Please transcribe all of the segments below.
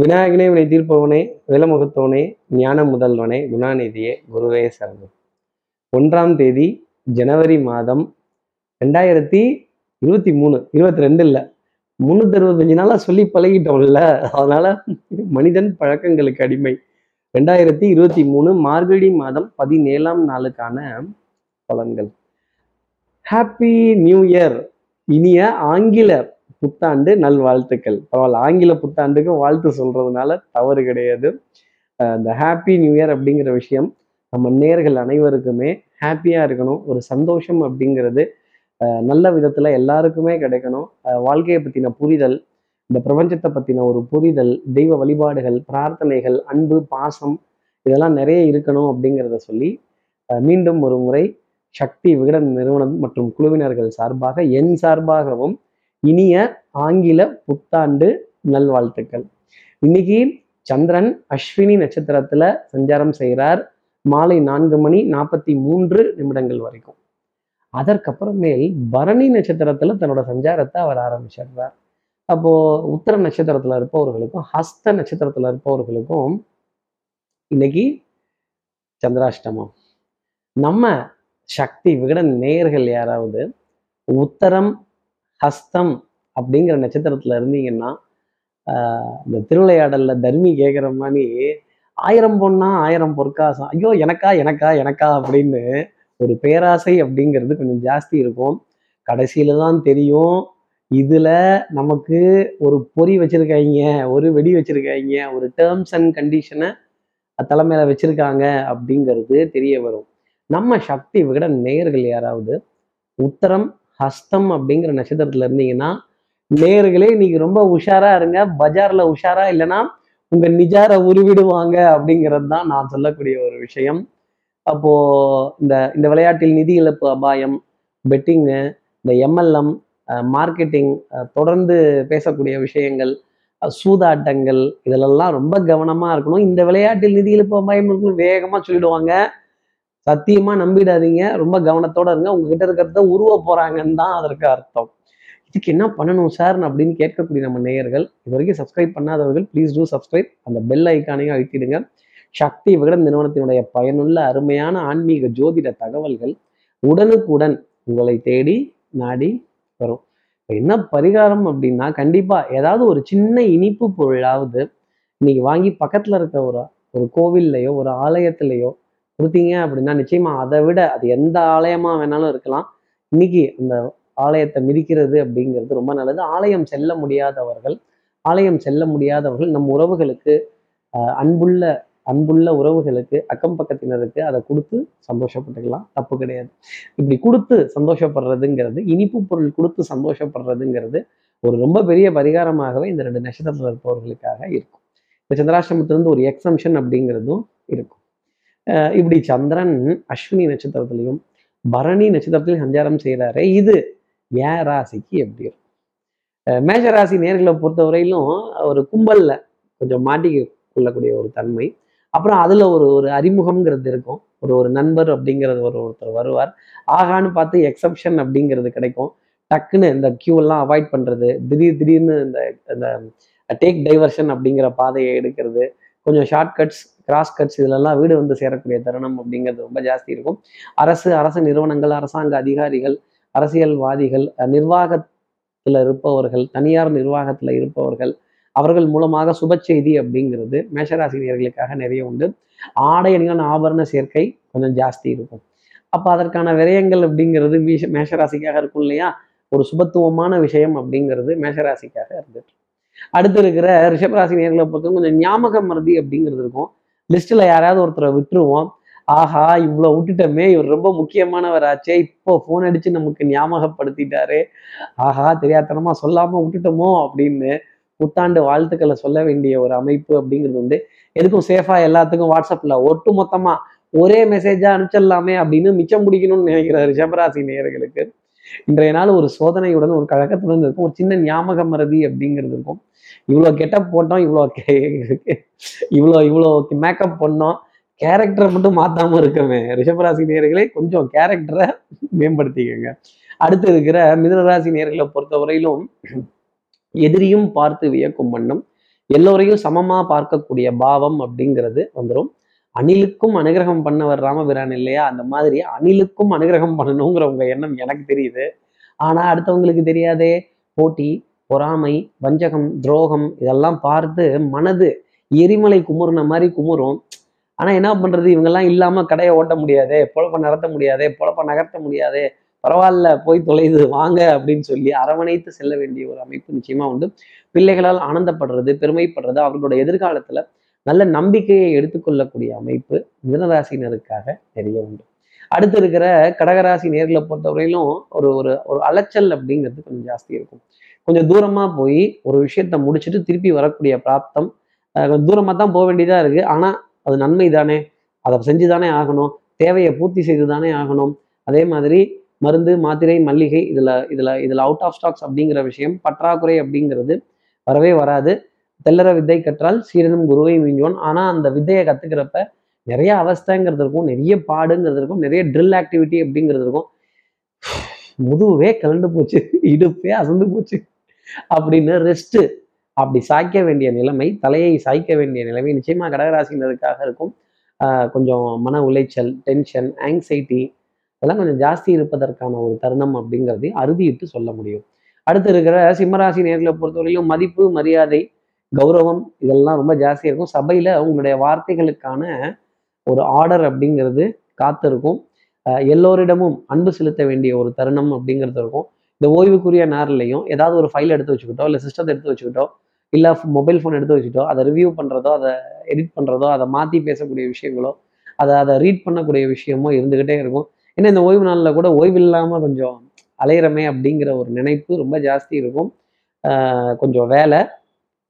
விநாயகனே வினை தீர்ப்பவனே விலமுகத்தவனே ஞான முதல்வனே குணாநிதியே குருவே சரணம் ஒன்றாம் தேதி ஜனவரி மாதம் ரெண்டாயிரத்தி இருபத்தி மூணு இருபத்தி ரெண்டு இல்லை முந்நூற்றி அறுபத்தஞ்சு நாளாக சொல்லி பழகிட்டோம்ல அதனால மனிதன் பழக்கங்களுக்கு அடிமை. ரெண்டாயிரத்தி இருபத்தி மூணு மார்கழி மாதம் பதினேழாம் நாளுக்கான பலன்கள். ஹாப்பி நியூ இயர் இனிய ஆங்கில புத்தாண்டு நல்வாழ்த்துக்கள். பரவாயில்ல ஆங்கில புத்தாண்டுக்கும் வாழ்த்து சொல்றதுனால தவறு கிடையாது. இந்த ஹாப்பி நியூ இயர் அப்படிங்கிற விஷயம் நம்ம நேர்கள் அனைவருக்குமே ஹாப்பியாக இருக்கணும் ஒரு சந்தோஷம் அப்படிங்கிறது நல்ல விதத்தில் எல்லாருக்குமே கிடைக்கணும். வாழ்க்கையை பற்றின புரிதல் இந்த பிரபஞ்சத்தை பற்றின ஒரு புரிதல் தெய்வ வழிபாடுகள் பிரார்த்தனைகள் அன்பு பாசம் இதெல்லாம் நிறைய இருக்கணும் அப்படிங்கிறத சொல்லி மீண்டும் ஒரு முறை சக்தி விகடன் நிறுவனம் மற்றும் குழுவினர்கள் சார்பாக என் சார்பாகவும் இனிய ஆங்கில புத்தாண்டு நல்வாழ்த்துக்கள். இன்னைக்கு சந்திரன் அஸ்வினி நட்சத்திரத்துல சஞ்சாரம் செய்கிறார். மாலை நான்கு மணி நாற்பத்தி மூன்று நிமிடங்கள் வரைக்கும். அதற்கப்புறமேல் பரணி நட்சத்திரத்துல தன்னோட சஞ்சாரத்தை அவர் ஆரம்பிச்சிடுறார். அப்போ உத்தர நட்சத்திரத்துல இருப்பவர்களுக்கும் ஹஸ்த நட்சத்திரத்துல இருப்பவர்களுக்கும் இன்னைக்கு சந்திராஷ்டமம். நம்ம சக்தி விகடன் நேயர்கள் யாராவது உத்தரம் ஹஸ்தம் அப்படிங்கிற நட்சத்திரத்துல இருந்தீங்கன்னா ஆஹ் இந்த திருவிளையாடல்ல தர்மி கேட்குற மாதிரி ஆயிரம் பொண்ணா ஆயிரம் பொற்காசம் ஐயோ எனக்கா எனக்கா எனக்கா அப்படின்னு ஒரு பேராசை அப்படிங்கிறது கொஞ்சம் ஜாஸ்தி இருக்கும். கடைசியில தான் தெரியும். இதுல நமக்கு ஒரு பொறி வச்சிருக்காங்க ஒரு வெடி வச்சிருக்காங்க ஒரு டேர்ம்ஸ் அண்ட் கண்டிஷனை தலைமையில வச்சிருக்காங்க அப்படிங்கிறது தெரிய வரும். நம்ம சக்தி விகட நேயர்கள் யாராவது உத்தரம் ஹஸ்தம் அப்படிங்கிற நட்சத்திரத்துல இருந்தீங்கன்னா நேயர்களே இன்னைக்கு ரொம்ப உஷாரா இருங்க. பஜார்ல உஷாரா இல்லைன்னா உங்க நிஜார உருவிடுவாங்க அப்படிங்கிறது தான் நான் சொல்லக்கூடிய ஒரு விஷயம். அப்போ இந்த இந்த விளையாட்டில் நிதி இழப்பு அபாயம் பெட்டிங்கு இந்த எம்எல்எம் மார்க்கெட்டிங் தொடர்ந்து பேசக்கூடிய விஷயங்கள் சூதாட்டங்கள் இதிலெல்லாம் ரொம்ப கவனமா இருக்கணும். இந்த விளையாட்டில் நிதி இழப்பு அபாயம் இருக்குன்னு வேகமா சொல்லிடுவாங்க. சத்தியமா நம்பிடாதீங்க. ரொம்ப கவனத்தோட இருங்க. உங்ககிட்ட இருக்கிறத உருவ போறாங்கன்னு தான் அதற்கு அர்த்தம். இதுக்கு என்ன பண்ணணும் சார் அப்படின்னு கேட்கக்கூடிய நம்ம நேயர்கள் இது வரைக்கும் சப்ஸ்கிரைப் பண்ணாதவர்கள் ப்ளீஸ் டூ சப்ஸ்கிரைப் அந்த பெல் ஐக்கானையும் அழுத்திடுங்க. சக்தி விகடன் நிறுவனத்தினுடைய பயனுள்ள அருமையான ஆன்மீக ஜோதிட தகவல்கள் உடனுக்குடன் உங்களை தேடி நாடி வரும். இப்போ என்ன பரிகாரம் அப்படின்னா கண்டிப்பா ஏதாவது ஒரு சின்ன இனிப்பு பொருளாவது இன்னைக்கு வாங்கி பக்கத்துல இருக்க ஒரு ஒரு கோவில்லையோ ஒரு ஆலயத்திலேயோ கொடுத்தீங்க அப்படின்னா நிச்சயமா அதை விட அது எந்த ஆலயமா வேணாலும் இருக்கலாம். இன்னைக்கு அந்த ஆலயத்தை மிதிக்கிறது அப்படிங்கிறது ரொம்ப நல்லது. ஆலயம் செல்ல முடியாதவர்கள் ஆலயம் செல்ல முடியாதவர்கள் நம் உறவுகளுக்கு ஆஹ், அன்புள்ள அன்புள்ள உறவுகளுக்கு அக்கம் பக்கத்தினருக்கு அதை கொடுத்து சந்தோஷப்பட்டுக்கலாம். தப்பு கிடையாது. இப்படி கொடுத்து சந்தோஷப்படுறதுங்கிறது இனிப்பு பொருள் கொடுத்து சந்தோஷப்படுறதுங்கிறது ஒரு ரொம்ப பெரிய பரிகாரமாகவே இந்த ரெண்டு நட்சத்திரத்தில் இருப்பவர்களுக்காக இருக்கும். இந்த சந்திராஷ்டமத்திலிருந்து ஒரு எக்ஸம்ஷன் அப்படிங்கிறதும் இருக்கும். இப்படி சந்திரன் அஸ்வினி நட்சத்திரத்திலையும் பரணி நட்சத்திரத்திலையும் சஞ்சாரம் செய்கிறாரு இது ஏன் ராசிக்கு எப்படி இருக்கும்? மேஷ ராசி நேர்களை பொறுத்தவரையிலும் ஒரு கும்பல்ல கொஞ்சம் மாட்டிக்க கொள்ளக்கூடிய ஒரு தன்மை. அப்புறம் அதுல ஒரு ஒரு அறிமுகம்ங்கிறது இருக்கும். ஒரு ஒரு நண்பர் அப்படிங்கிறது ஒரு ஒருத்தர் வருவார். ஆகான்னு பார்த்து எக்ஸப்ஷன் அப்படிங்கிறது கிடைக்கும். டக்குன்னு இந்த queue எல்லாம் அவாய்ட் பண்றது திடீர் திடீர்னு இந்த இந்த டேக் டைவர்ஷன் அப்படிங்கிற பாதையை எடுக்கிறது. கொஞ்சம் ஷார்ட் கட்ஸ் கிராஸ் கட்ஸ் இதுலெல்லாம் வீடு வந்து சேரக்கூடிய தருணம் அப்படிங்கிறது ரொம்ப ஜாஸ்தி இருக்கும். அரசு அரசு நிறுவனங்கள் அரசாங்க அதிகாரிகள் அரசியல்வாதிகள் நிர்வாகத்தில் நிர்வாகத்துல இருப்பவர்கள் தனியார் நிர்வாகத்துல இருப்பவர்கள் அவர்கள் மூலமாக சுப செய்தி அப்படிங்கிறது மேஷராசினியர்களுக்காக நிறைய உண்டு. ஆடை அணிகள் ஆபரண சேர்க்கை கொஞ்சம் ஜாஸ்தி இருக்கும். அப்போ அதற்கான விரயங்கள் அப்படிங்கிறது மீஷ மேஷராசிக்காக இருக்கும் இல்லையா? ஒரு சுபத்துவமான விஷயம் அப்படிங்கிறது மேஷராசிக்காக இருந்துட்டு அடுத்து இருக்கிற ரிஷபராசி நேர்களை பொறுத்தவரை கொஞ்சம் ஞாபக மருதி அப்படிங்கிறது இருக்கும். லிஸ்ட்ல யாராவது ஒருத்தரை விட்டுருவோம். ஆஹா இவ்வளோ விட்டுட்டோமே இவர் ரொம்ப முக்கியமானவராச்சே இப்போ ஃபோன் அடிச்சு நமக்கு ஞாபகப்படுத்திட்டாரு. ஆஹா தெரியாதனமா சொல்லாம விட்டுட்டோமோ அப்படின்னு புத்தாண்டு வாழ்த்துக்களை சொல்ல வேண்டிய ஒரு அமைப்பு அப்படிங்கிறது உண்டு. எதுக்கும் சேஃபாக எல்லாத்துக்கும் வாட்ஸ்அப்ல ஒட்டு மொத்தமாக ஒரே மெசேஜா அனுப்பிச்சிடலாமே அப்படின்னு மிச்சம் பிடிக்கணும்னு நினைக்கிற ரிஷபராசி நேயர்களுக்கு. இன்றைய நாள் ஒரு சோதனையுடன் ஒரு கழகத்துடன் இருக்கும். ஒரு சின்ன ஞாபக மறதி அப்படிங்கிறது இருக்கும். இவ்வளோ கெட்டப் போட்டோம் இவ்வளோ இவ்வளோ இவ்வளோ மேக்கப் பண்ணோம். கேரக்டரை மட்டும் மாத்தாம இருக்கவே ரிஷபராசி நேர்களே கொஞ்சம் கேரக்டரை மேம்படுத்திக்கங்க. அடுத்து இருக்கிற மிதனராசி நேர்களை பொறுத்தவரையிலும் எதிரியும் பார்த்து வியக்கும் வண்ணம் எல்லோரையும் சமமா பார்க்கக்கூடிய பாவம் அப்படிங்கிறது வந்துடும் அணிலுக்கும் அனுகிரகம் பண்ணவர் ராமபிரான் இல்லையா? அந்த மாதிரி அணிலுக்கும் அனுகிரகம் பண்ணணுங்கிற உங்க எண்ணம் எனக்கு தெரியுது. ஆனா அடுத்தவங்களுக்கு தெரியாதே? போட்டி பொறாமை வஞ்சகம் துரோகம் இதெல்லாம் பார்த்து மனது எரிமலை குமுறுன மாதிரி குமுறும். ஆனா என்ன பண்றது? இவங்கெல்லாம் இல்லாம கடையை ஓட்ட முடியாதே? பொழப்ப நடத்த முடியாதே? பொழப்ப நகர்த்த முடியாதே? பரவாயில்ல போய் தொலைது வாங்க அப்படின்னு சொல்லி அரவணைத்து செல்ல வேண்டிய ஒரு அமைப்பு நிச்சயமா உண்டு. பிள்ளைகளால் ஆனந்தப்படுறது பெருமைப்படுறது அவர்களுடைய எதிர்காலத்துல நல்ல நம்பிக்கையை எடுத்துக்கொள்ளக்கூடிய அமைப்பு மிதனராசினருக்காக நிறைய உண்டு. அடுத்து இருக்கிற கடகராசி நேர்களை பொறுத்தவரையிலும் ஒரு ஒரு ஒரு அலைச்சல் அப்படிங்கிறது கொஞ்சம் ஜாஸ்தி இருக்கும். கொஞ்சம் தூரமாக போய் ஒரு விஷயத்த முடிச்சுட்டு திருப்பி வரக்கூடிய பிராப்தம் தூரமாக தான் போக வேண்டியதாக இருக்கு. ஆனால் அது நன்மை தானே? அதை செஞ்சு தானே ஆகணும். தேவையை பூர்த்தி செய்து தானே ஆகணும். அதே மாதிரி மருந்து மாத்திரை மல்லிகை இதில் இதில் இதில் அவுட் ஆஃப் ஸ்டாக்ஸ் அப்படிங்கிற விஷயம் பற்றாக்குறை அப்படிங்கிறது வரவே வராது. தெல்லற வித்தை கற்றால் சீரனும் குருவை மீஞ்சுவான் ஆனால் அந்த வித்தையை கற்றுக்கிறப்ப நிறைய அவஸ்தைங்கிறது இருக்கும் நிறைய பாடுங்கிறது இருக்கும் நிறைய ட்ரில் ஆக்டிவிட்டி அப்படிங்கிறது இருக்கும். முதுவே கலண்டு போச்சு இடுப்பே அசந்து போச்சு அப்படின்னு ரெஸ்ட்டு அப்படி சாய்க்க வேண்டிய நிலைமை தலையை சாய்க்க வேண்டிய நிலைமை நிச்சயமாக கடகராசினருக்காக இருக்கும். கொஞ்சம் மன உளைச்சல் டென்ஷன் ஆங்ஸைட்டி இதெல்லாம் கொஞ்சம் ஜாஸ்தி இருப்பதற்கான ஒரு தருணம் அப்படிங்கிறதையும் அறுதியிட்டு சொல்ல முடியும். அடுத்து இருக்கிற சிம்மராசி நேர்களை பொறுத்தவரையிலும் மதிப்பு மரியாதை கௌரவம் இதெல்லாம் ரொம்ப ஜாஸ்தியாக இருக்கும். சபையில் உங்களுடைய வார்த்தைகளுக்கான ஒரு ஆர்டர் அப்படிங்கிறது காத்திருக்கும் எல்லோரிடமும் அன்பு செலுத்த வேண்டிய ஒரு தருணம் அப்படிங்கிறது இருக்கும். இந்த ஓய்வுக்குரிய நேரிலையும் ஏதாவது ஒரு ஃபைல் எடுத்து வச்சுக்கிட்டோ இல்லை சிஸ்டத்தை எடுத்து வச்சுக்கிட்டோ இல்லை மொபைல் ஃபோன் எடுத்து வச்சுட்டோ அதை ரிவ்யூ பண்ணுறதோ அதை எடிட் பண்ணுறதோ அதை மாற்றி பேசக்கூடிய விஷயங்களோ அதை அதை ரீட் பண்ணக்கூடிய விஷயமோ இருந்துக்கிட்டே இருக்கும். ஏன்னா இந்த ஓய்வு நாளில் கூட ஓய்வு இல்லாமல் கொஞ்சம் அலையிறமே அப்படிங்கிற ஒரு நினைப்பு ரொம்ப ஜாஸ்தி இருக்கும். கொஞ்சம் வேலை.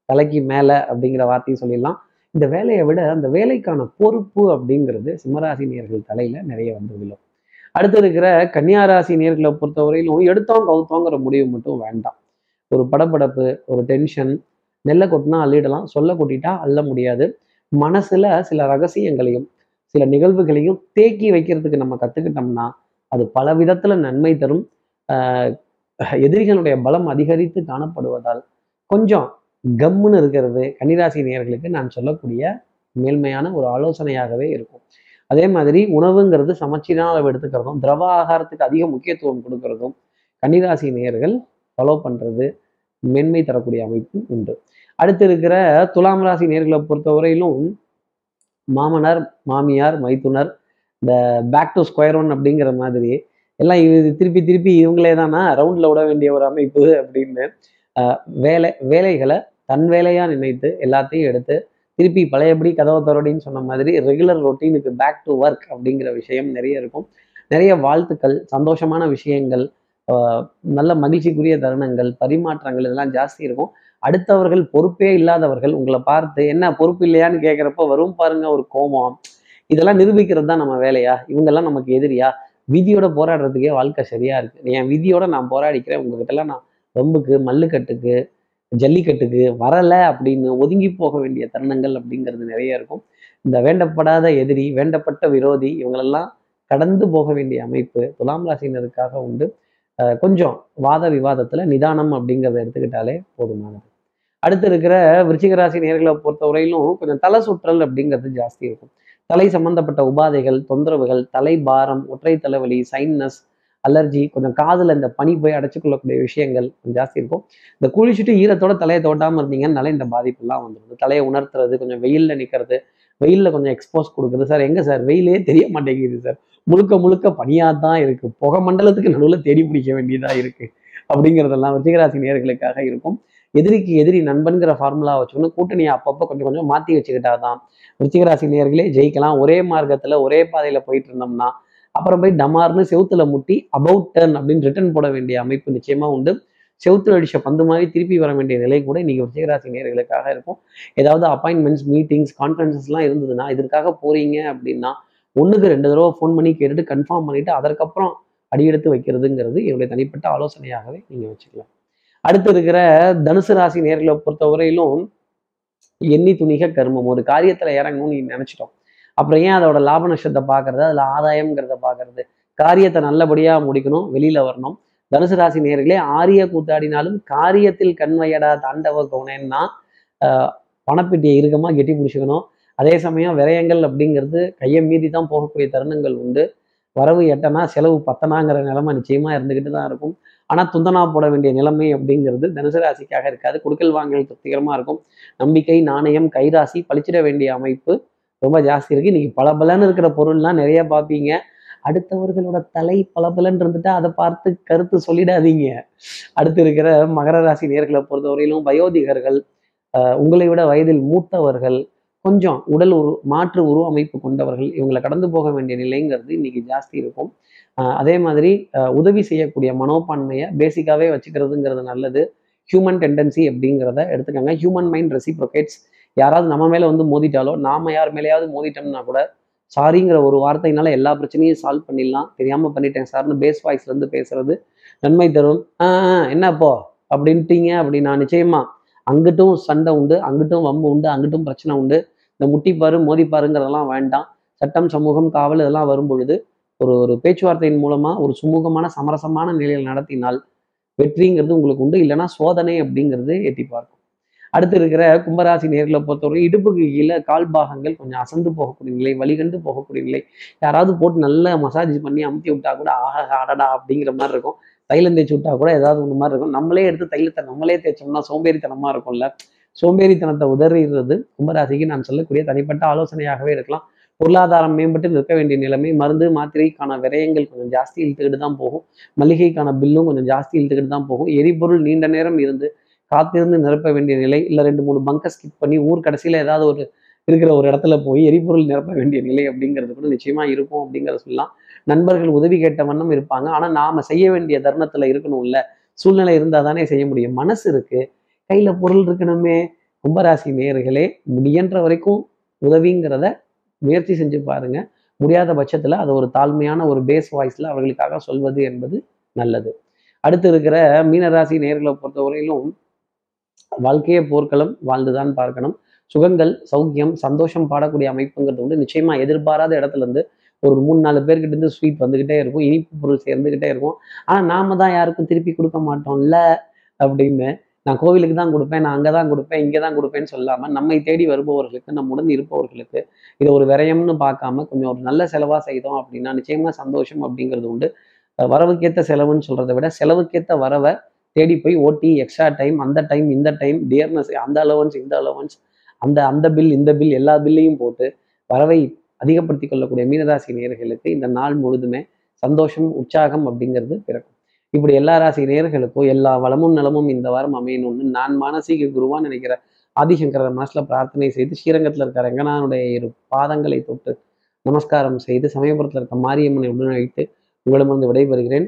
தலைக்கு மேலே அப்படிங்கிற வார்த்தையும் சொல்லிடலாம். இந்த வேலையை விட அந்த வேலைக்கான பொறுப்பு அப்படிங்கிறது சிம்மராசினியர்கள் தலையில் நிறைய வந்து விழும். அடுத்து இருக்கிற கன்னியாராசி நேர்களை பொறுத்தவரையிலும் எடுத்தோம் கவுத்தோங்கிற முடிவு மட்டும் வேண்டாம். ஒரு படப்படப்பு ஒரு டென்ஷன் நெல்லை கொட்டினா அள்ளிடலாம் சொல்ல கொட்டிட்டா அள்ள முடியாது. மனசுல சில ரகசியங்களையும் சில நிகழ்வுகளையும் தேக்கி வைக்கிறதுக்கு நம்ம கத்துக்கிட்டோம்னா அது பல விதத்துல நன்மை தரும். எதிரிகளுடைய பலம் அதிகரித்து காணப்படுவதால் கொஞ்சம் கம்முன்னு இருக்கிறது கன்னிராசி நேர்களுக்கு நான் சொல்லக்கூடிய மேல்மையான ஒரு ஆலோசனையாகவே இருக்கும். அதே மாதிரி உணவுங்கிறது சமச்சீரான அளவு எடுத்துக்கிறதும் திரவ ஆகாரத்துக்கு அதிக முக்கியத்துவம் கொடுக்கறதும் கன்னிராசி நேர்கள் ஃபாலோ பண்ணுறது மென்மை தரக்கூடிய அமைப்பு உண்டு. அடுத்து இருக்கிற துலாம் ராசி நேர்களை பொறுத்தவரையிலும் மாமனார் மாமியார் மைத்துனர் இந்த பேக் டு ஸ்கொயர் ஒன் அப்படிங்கிற மாதிரி எல்லாம் இது திருப்பி திருப்பி இவங்களே தானா ரவுண்டில் விட வேண்டிய ஒரு அமைப்பு அப்படின்னு வேலை வேலைகளை தன் வேலையா நினைத்து எல்லாத்தையும் எடுத்து திருப்பி பழையபடி கதவை தரோடின்னு சொன்ன மாதிரி ரெகுலர் ரொட்டீனுக்கு பேக் டு ஒர்க் அப்படிங்கிற விஷயம் நிறைய இருக்கும். நிறைய வாழ்த்துக்கள் சந்தோஷமான விஷயங்கள் நல்ல மகிழ்ச்சிக்குரிய தருணங்கள் பரிமாற்றங்கள் இதெல்லாம் ஜாஸ்தி இருக்கும். அடுத்தவர்கள் பொறுப்பே இல்லாதவர்கள் உங்களை பார்த்து என்ன பொறுப்பு இல்லையான்னு கேட்குறப்ப வரும் பாருங்க ஒரு கோமம் இதெல்லாம் நிரூபிக்கிறது தான் நம்ம வேலையா? இவங்கெல்லாம் நமக்கு எதிரியா? விதியோட போராடுறதுக்கே வாழ்க்கை சரியா இருக்கு. என் விதியோட நான் போராடிக்கிறேன். உங்ககிட்டலாம் நான் ரொம்புக்கு மல்லுக்கட்டுக்கு ஜல்லிக்கட்டுக்கு வரலை அப்படின்னு ஒதுங்கி போக வேண்டிய தருணங்கள் அப்படிங்கிறது நிறைய இருக்கும். இந்த வேண்டப்படாத எதிரி வேண்டப்பட்ட விரோதி இவங்களெல்லாம் கடந்து போக வேண்டிய அமைப்பு துலாம் ராசினருக்காக உண்டு. கொஞ்சம் வாத விவாதத்துல நிதானம் அப்படிங்கிறத எடுத்துக்கிட்டாலே போதுமானது. அடுத்து இருக்கிற விருச்சிக ராசி நேர்களை பொறுத்தவரையிலும் கொஞ்சம் தலை சுற்றல் அப்படிங்கிறது ஜாஸ்தி இருக்கும். தலை சம்பந்தப்பட்ட உபாதைகள் தொந்தரவுகள் தலை பாரம் ஒற்றை தலைவலி சைன்னஸ் அலர்ஜி கொஞ்சம் காதில் இந்த பனி போய் அடைச்சிக்கொள்ளக்கூடிய விஷயங்கள் கொஞ்சம் ஜாஸ்தி இருக்கும். இந்த குளிச்சுட்டு ஈரத்தோட தலையை தோட்டாமல் இருந்தீங்கன்னால இந்த பாதிப்புலாம் வந்துடும் தலையை உணர்த்துறது கொஞ்சம் வெயிலில் நிற்கிறது வெயிலில் கொஞ்சம் எக்ஸ்போஸ் கொடுக்குறது. சார் எங்கே சார்? வெயிலே தெரிய மாட்டேங்குது சார். முழுக்க முழுக்க பனியாக தான் இருக்குது புகை மண்டலத்துக்கு நடுவில் தேடி பிடிக்க வேண்டியதாக இருக்குது அப்படிங்கிறதெல்லாம் விஜயராசி நேர்களுக்காக இருக்கும். எதிரிக்கு எதிரி நண்பன்கிற ஃபார்முலா வச்சுக்கணும் கூட்டணியை அப்பப்போ கொஞ்சம் கொஞ்சம் மாற்றி வச்சுக்கிட்டா தான் விருச்சிகராசி நேர்களே ஜெயிக்கலாம். ஒரே மார்க்கத்தில் ஒரே பாதையில் போயிட்டு இருந்தோம்னா அப்புறம் போய் டமார்னு செவுத்துல முட்டி அபவுட் டர்ன் அப்படின்னு ரிட்டர்ன் போட வேண்டிய அமைப்பு நிச்சயமா உண்டு. செவுத்துல அடிச்ச பந்து மாதிரி திருப்பி வர வேண்டிய நிலை கூட இன்னைக்கு விஜயராசி நேர்களுக்காக இருக்கும். ஏதாவது அப்பாயின்மெண்ட்ஸ் மீட்டிங்ஸ் கான்ஃபரன்சஸ்லாம் இருந்ததுன்னா இதற்காக போறீங்க அப்படின்னா ஒன்றுக்கு ரெண்டு தடவை ஃபோன் பண்ணி கேட்டுட்டு கன்ஃபார்ம் பண்ணிட்டு அதற்கப்புறம் அடியெடுத்து வைக்கிறதுங்கிறது என்னுடைய தனிப்பட்ட ஆலோசனையாகவே நீங்கள் வச்சுக்கலாம். அடுத்து இருக்கிற தனுசு ராசி நேர்களை பொறுத்தவரையிலும் எண்ணி துணிக கர்மம். ஒரு காரியத்தில் இறங்கணும்னு நீ நினச்சிட்டோம். அப்புறம் ஏன் அதோட லாப நஷ்டத்தை பார்க்கறது? அதில் ஆதாயம்ங்கிறத பார்க்கறது. காரியத்தை நல்லபடியாக முடிக்கணும் வெளியில் வரணும். தனுசு ராசி நேர்களே ஆரிய கூத்தாடினாலும் காரியத்தில் கண்வையடா தாண்டவ கவுனேன்னா பணப்பெட்டியை இறுக்கமாக கெட்டி பிடிச்சிக்கணும். அதே சமயம் விரயங்கள் அப்படிங்கிறது கையை மீறி தான் போகக்கூடிய தருணங்கள் உண்டு. வரவு எட்டனா செலவு பத்தனாங்கிற நிலைமை நிச்சயமாக இருந்துக்கிட்டு தான் இருக்கும். ஆனால் துந்தனா போட வேண்டிய நிலைமை அப்படிங்கிறது தனுசு ராசிக்காக இருக்காது. குடுக்கல் வாங்கல் திருப்திகரமாக இருக்கும். நம்பிக்கை நாணயம் கைராசி பழிச்சிட வேண்டிய அமைப்பு ரொம்ப ஜாஸ்தி இருக்கு. இன்னைக்கு பலபலன்னு இருக்கிற பொருள்லாம் நிறைய பார்ப்பீங்க. அடுத்தவர்களோட தலை பலபலன்னு இருந்துட்டா அதை பார்த்து கருத்து சொல்லிடாதீங்க. அடுத்து இருக்கிற மகர ராசி நேர்களை பொறுத்தவரையிலும் வயோதிகர்கள் உங்களை விட வயதில் மூத்தவர்கள் கொஞ்சம் உடல் உரு மாற்று உருவ அமைப்பு கொண்டவர்கள் இவங்களை கடந்து போக வேண்டிய நிலைங்கிறது இன்னைக்கு ஜாஸ்தி இருக்கும். அதே மாதிரி உதவி செய்யக்கூடிய மனோப்பான்மையை பேசிக்காவே வச்சுக்கிறதுங்கிறது நல்லது. ஹியூமன் டெண்டன்சி அப்படிங்கிறத எடுத்துக்கோங்க. ஹியூமன் மைண்ட் ரெசிப்ரோகேட்ஸ் யாராவது நம்ம மேலே வந்து மோதிட்டாலோ நாம யார் மேலேயாவது மோதிட்டோம்னா கூட சாரிங்கிற ஒரு வார்த்தையினால எல்லா பிரச்சனையும் சால்வ் பண்ணிடலாம். தெரியாம பண்ணிட்டேன் சார்னு பேஸ் வாய்ஸ்ல இருந்து பேசுறது நன்மை தரும். ஆஹ் என்னப்போ? அப்படின்ட்டீங்க அப்படின்னா நிச்சயமா அங்கிட்டும் சண்டை உண்டு அங்கிட்டும் வம்பு உண்டு அங்கிட்டும் பிரச்சனை உண்டு. இந்த முட்டிப்பாரு மோதிப்பாருங்கிறதெல்லாம் வேண்டாம். சட்டம் சமூகம் காவல் இதெல்லாம் வரும் பொழுது ஒரு ஒரு பேச்சுவார்த்தையின் மூலமா ஒரு சுமூகமான சமரசமான நிலையில் நடத்தினால் வெற்றிங்கிறது உங்களுக்கு உண்டு. இல்லைன்னா சோதனை அப்படிங்கிறது எட்டி பார்க்கும். அடுத்து இருக்கிற கும்பராசி நேர்களை பொறுத்தவரை இடுப்புக்கு கீழே கால் பாகங்கள் கொஞ்சம் அசந்து போகக்கூடிய நிலை வழிகண்டு போகக்கூடிய நிலை. யாராவது போட்டு நல்லா மசாஜ் பண்ணி அமுத்தி விட்டா கூட ஆஹா அடடா அப்படிங்கிற மாதிரி இருக்கும். தைலம் தேய்ச்சி விட்டா கூட ஏதாவது ஒன்று மாதிரி இருக்கும். நம்மளே எடுத்து தைலத்தை நம்மளே தேய்ச்சோம்னா சோம்பேறித்தனமாக இருக்கும்ல. சோம்பேறித்தனத்தை உதறிடுறது கும்பராசிக்கு நான் சொல்லக்கூடிய தனிப்பட்ட ஆலோசனையாகவே இருக்கலாம். பொருளாதாரம் மேம்பட்டு நிற்க வேண்டிய நிலைமை மருந்து மாத்திரைக்கான விரயங்கள் கொஞ்சம் ஜாஸ்தி இழுத்துக்கிட்டு தான் போகும். மளிகைக்கான பில்லும் கொஞ்சம் ஜாஸ்தி இழுத்துக்கிட்டு தான் போகும். எரிபொருள் நீண்ட நேரம் இருந்து காத்திருந்து நிரப்ப வேண்டிய நிலை இல்லை ரெண்டு மூணு பங்கை ஸ்கிப் பண்ணி ஊர் கடைசியில் ஏதாவது ஒரு இருக்கிற ஒரு இடத்துல போய் எரிபொருள் நிரப்ப வேண்டிய நிலை அப்படிங்கிறது கூட நிச்சயமா இருக்கும் அப்படிங்கிறத சொல்லலாம். நண்பர்கள் உதவி கேட்ட வண்ணம் இருப்பாங்க. ஆனால் நாம செய்ய வேண்டிய தருணத்தில் இருக்கணும்ல. சூழ்நிலை இருந்தால் தானே செய்ய முடியும். மனசு இருக்கு. கையில் பொருள் இருக்கணுமே. கும்பராசி நேயர்களே முடியன்ற வரைக்கும் உதவிங்கிறத முயற்சி செஞ்சு பாருங்க. முடியாத பட்சத்தில் அதை ஒரு தாழ்மையான ஒரு பேஸ் வாய்ஸில் அவர்களுக்காக சொல்வது என்பது நல்லது. அடுத்து இருக்கிற மீனராசி நேர்களை பொறுத்தவரையிலும் வாழ்க்கையே போர்க்களம் வாழ்ந்துதான் பார்க்கணும். சுகங்கள் சௌக்கியம் சந்தோஷம் பாடக்கூடிய அமைப்புங்கிறது வந்து நிச்சயமா எதிர்பாராத இடத்துல இருந்து ஒரு மூணு நாலு பேர்கிட்ட இருந்து ஸ்வீட் வந்துகிட்டே இருக்கும். இனிப்பு பொருள் சேர்ந்துகிட்டே இருக்கும். ஆனா நாம தான் யாருக்கும் திருப்பி கொடுக்க மாட்டோம்ல அப்படின்னு நான் கோவிலுக்கு தான் கொடுப்பேன் நான் அங்கே தான் கொடுப்பேன் இங்கே தான் கொடுப்பேன்னு சொல்லாமல் நம்மை தேடி வருபவர்களுக்கு நம்முடன் இருப்பவர்களுக்கு இதை ஒரு விரயம்னு பார்க்காம கொஞ்சம் ஒரு நல்ல செலவாக செய்தோம் அப்படின்னா நிச்சயமாக சந்தோஷம் அப்படிங்கிறது உண்டு. வரவுக்கேற்ற செலவுன்னு சொல்கிறத விட செலவுக்கேற்ற வரவை தேடி போய் ஓட்டி எக்ஸ்ட்ரா டைம் அந்த டைம் இந்த டைம் டியர்னஸ் அந்த அலவன்ஸ் இந்த அலவன்ஸ் அந்த அந்த பில் இந்த பில் எல்லா பில்லையும் போட்டு வரவை அதிகப்படுத்தி கொள்ளக்கூடிய மீனராசி நேயர்களுக்கு இந்த நாள் முழுதுமே சந்தோஷம் உற்சாகம் அப்படிங்கிறது பிறக்கும். இப்படி எல்லா ராசி நேர்களுக்கும் எல்லா வளமும் நலமும் இந்த வாரம் அமையணும்னு நான் மானசீக குருவா நினைக்கிற ஆதிசங்கர மனசுல பிரார்த்தனை செய்து ஸ்ரீரங்கத்தில் இருக்கிற ரங்கநாதனுடைய இரு பாதங்களை தொட்டு நமஸ்காரம் செய்து சமயபுரத்தில் இருக்க மாரியம்மனை உடன் வைத்து உங்களிடமிருந்து விடைபெறுகிறேன்.